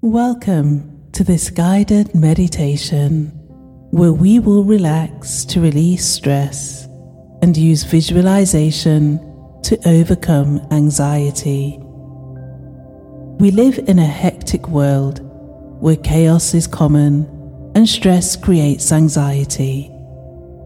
Welcome to this guided meditation where we will relax to release stress and use visualization to overcome anxiety. We live in a hectic world where chaos is common and stress creates anxiety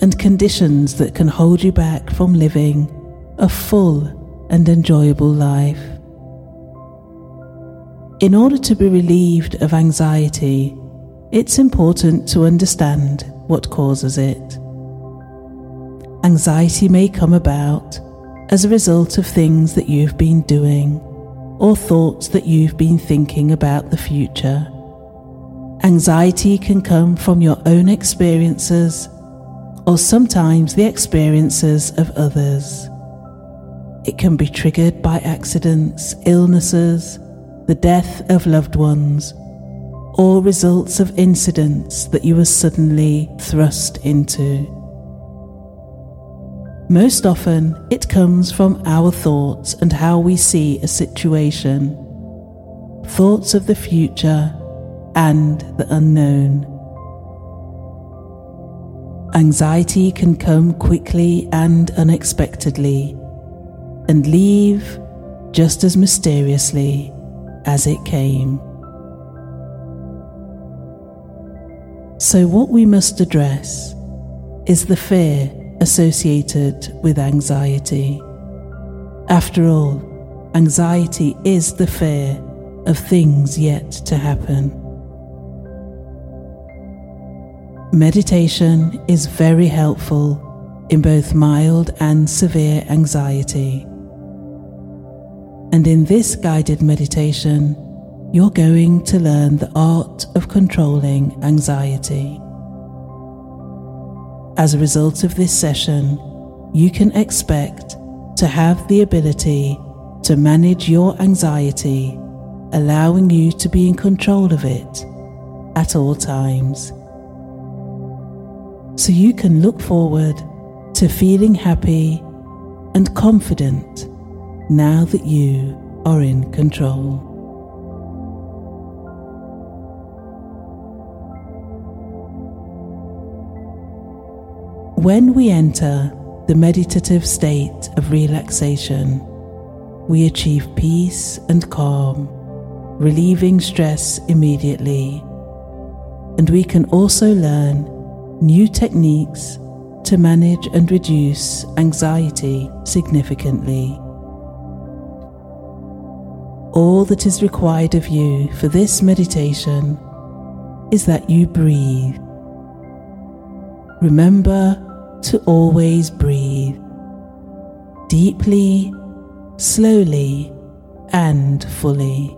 and conditions that can hold you back from living a full and enjoyable life. In order to be relieved of anxiety, it's important to understand what causes it. Anxiety may come about as a result of things that you've been doing or thoughts that you've been thinking about the future. Anxiety can come from your own experiences or sometimes the experiences of others. It can be triggered by accidents, illnesses, the death of loved ones, or results of incidents that you were suddenly thrust into. Most often, it comes from our thoughts and how we see a situation, thoughts of the future and the unknown. Anxiety can come quickly and unexpectedly and leave just as mysteriously as it came. So, what we must address is the fear associated with anxiety. After all, anxiety is the fear of things yet to happen. Meditation is very helpful in both mild and severe anxiety. And in this guided meditation, you're going to learn the art of controlling anxiety. As a result of this session, you can expect to have the ability to manage your anxiety, allowing you to be in control of it at all times. So you can look forward to feeling happy and confident now that you are in control. When we enter the meditative state of relaxation, we achieve peace and calm, relieving stress immediately. And we can also learn new techniques to manage and reduce anxiety significantly. All that is required of you for this meditation is that you breathe. Remember to always breathe deeply, slowly, and fully.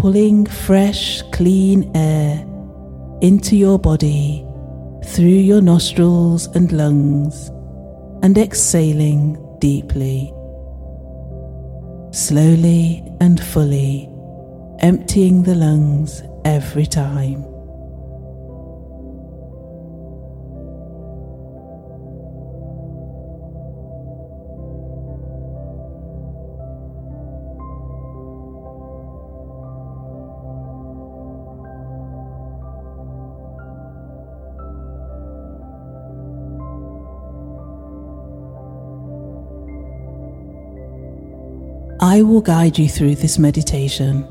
Pulling fresh, clean air into your body through your nostrils and lungs and exhaling deeply. Slowly and fully emptying the lungs every time. I will guide you through this meditation,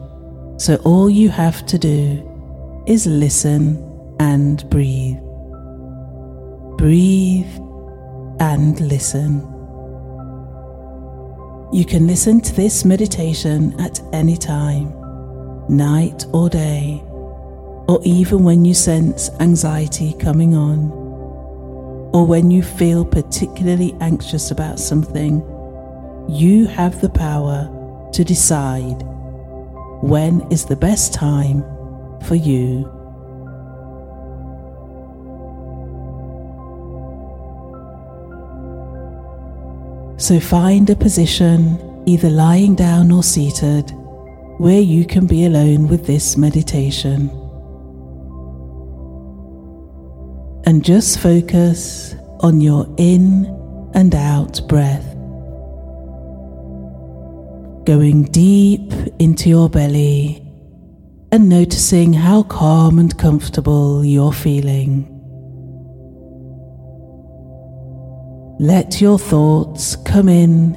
so all you have to do is listen and breathe. Breathe and listen. You can listen to this meditation at any time, night or day, or even when you sense anxiety coming on, or when you feel particularly anxious about something you have the power to decide when is the best time for you. So find a position, either lying down or seated, where you can be alone with this meditation. And just focus on your in and out breath going deep into your belly and noticing how calm and comfortable you're feeling. Let your thoughts come in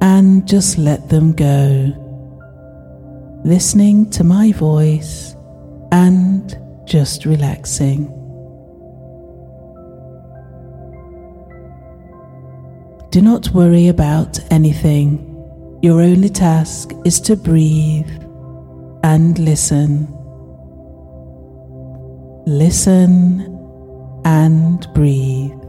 and just let them go, listening to my voice and just relaxing. Do not worry about anything. Your only task is to breathe and listen. Listen and breathe.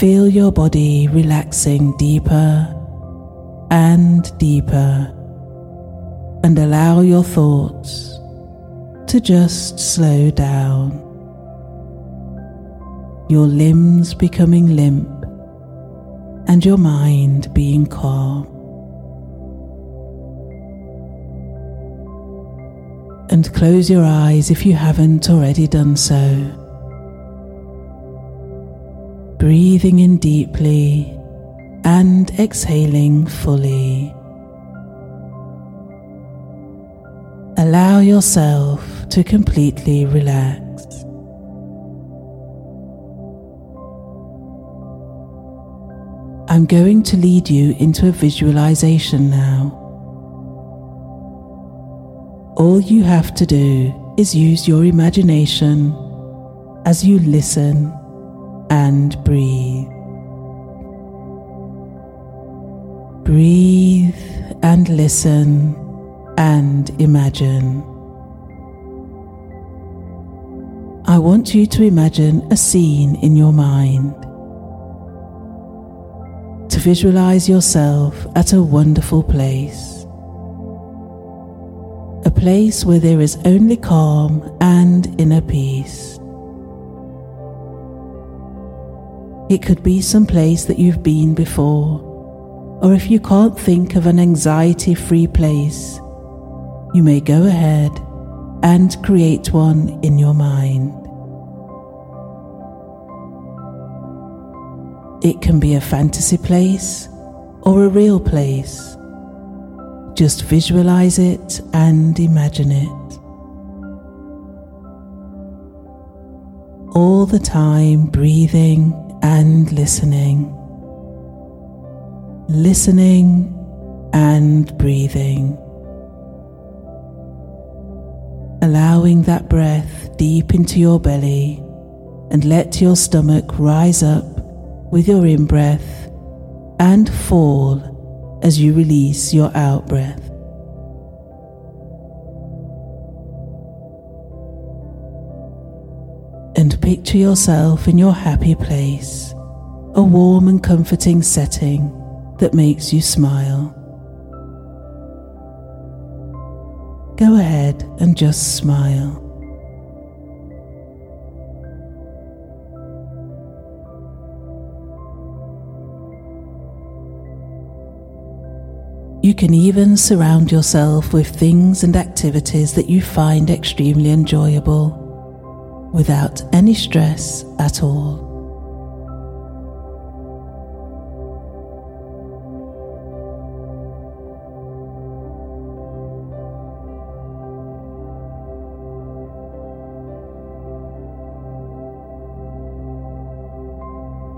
Feel your body relaxing deeper and deeper, and allow your thoughts to just slow down. Your limbs becoming limp, and your mind being calm. And close your eyes if you haven't already done so breathing in deeply and exhaling fully. Allow yourself to completely relax. I'm going to lead you into a visualization now. All you have to do is use your imagination as you listen and breathe. Breathe and listen and imagine. I want you to imagine a scene in your mind. To visualize yourself at a wonderful place. A place where there is only calm and inner peace. It could be some place that you've been before, or if you can't think of an anxiety free place, you may go ahead and create one in your mind. It can be a fantasy place or a real place. Just visualize it and imagine it. All the time breathing and listening. Listening and breathing. Allowing that breath deep into your belly and let your stomach rise up with your in breath and fall as you release your out breath. Picture yourself in your happy place, a warm and comforting setting that makes you smile. Go ahead and just smile. You can even surround yourself with things and activities that you find extremely enjoyable without any stress at all.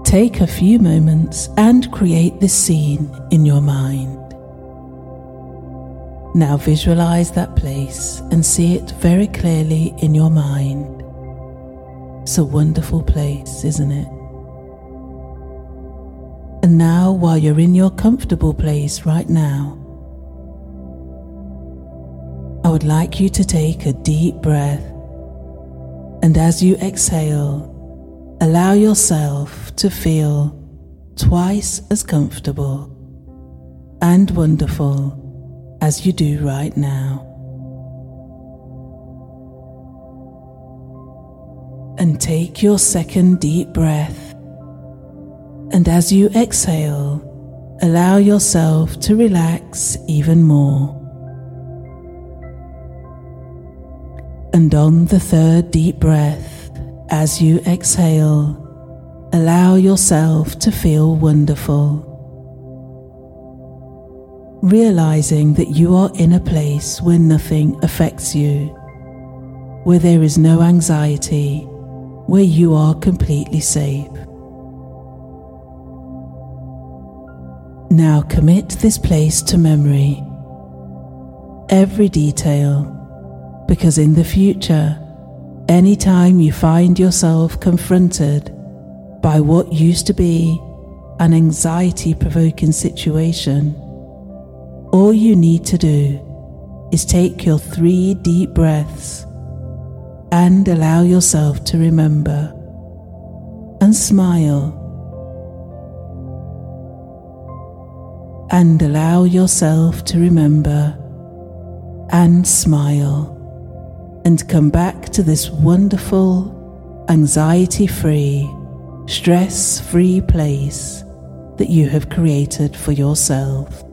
Take a few moments and create this scene in your mind. Now visualize that place and see it very clearly in your mind. It's a wonderful place, isn't it? And now, while you're in your comfortable place right now, I would like you to take a deep breath And as you exhale, allow yourself to feel twice as comfortable and wonderful as you do right now. Take your second deep breath. And as you exhale, allow yourself to relax even more. And on the third deep breath, as you exhale, allow yourself to feel wonderful. Realizing that you are in a place where nothing affects you, where there is no anxiety, where you are completely safe. Now commit this place to memory, every detail, because in the future, anytime you find yourself confronted by what used to be an anxiety provoking situation, all you need to do is take your three deep breaths and allow yourself to remember and smile and allow yourself to remember and smile and come back to this wonderful, anxiety free, stress free place that you have created for yourself.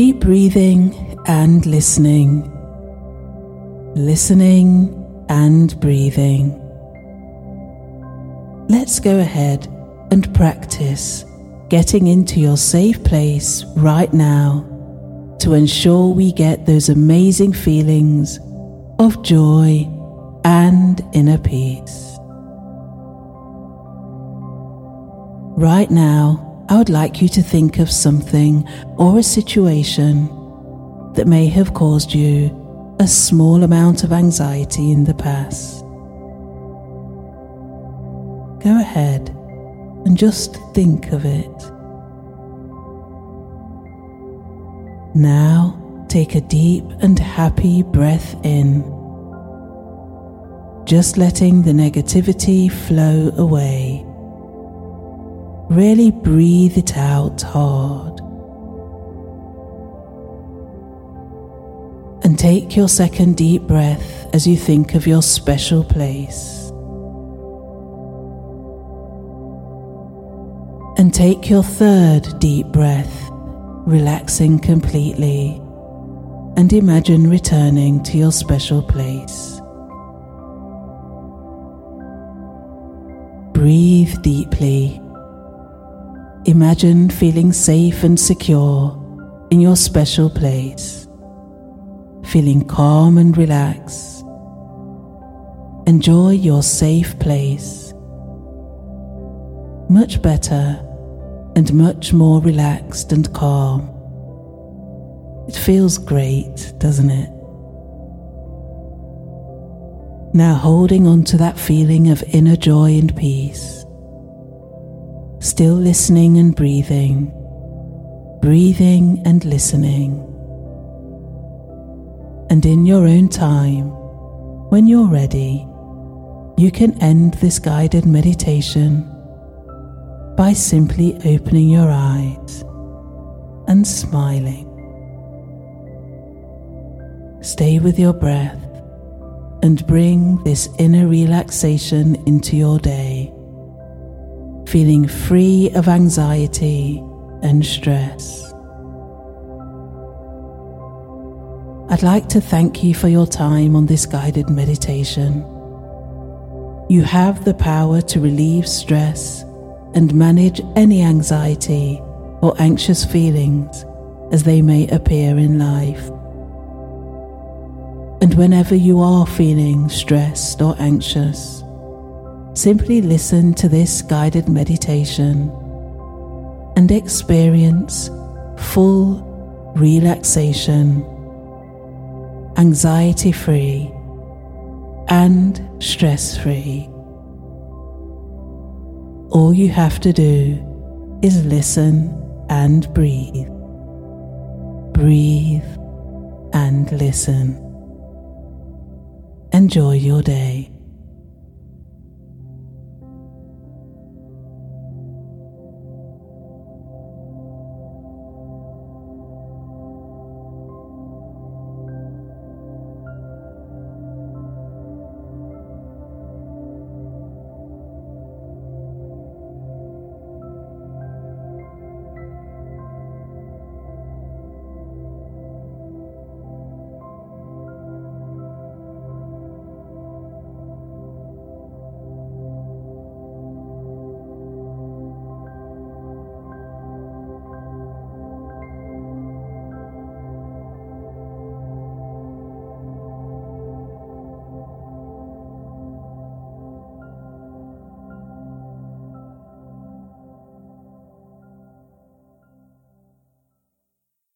Keep breathing and listening, listening and breathing let's go ahead and practice getting into your safe place right now to ensure we get those amazing feelings of joy and inner peace. Right now, I would like you to think of something or a situation that may have caused you a small amount of anxiety in the past go ahead and just think of it. Now take a deep and happy breath in, just letting the negativity flow away. Really breathe it out hard. And take your second deep breath as you think of your special place. And take your third deep breath, relaxing completely, and imagine returning to your special place. Breathe deeply. Imagine feeling safe and secure in your special place, feeling calm and relaxed. Enjoy your safe place. Much better and much more relaxed and calm. It feels great, doesn't it? Now holding on to that feeling of inner joy and peace. Still listening and breathing, breathing and listening. And in your own time, when you're ready, you can end this guided meditation by simply opening your eyes and smiling. Stay with your breath and bring this inner relaxation into your day, feeling free of anxiety and stress. I'd like to thank you for your time on this guided meditation. You have the power to relieve stress and manage any anxiety or anxious feelings as they may appear in life. And whenever you are feeling stressed or anxious, simply listen to this guided meditation and experience full relaxation, anxiety free, and stress free. All you have to do is listen and breathe. Breathe and listen. Enjoy your day.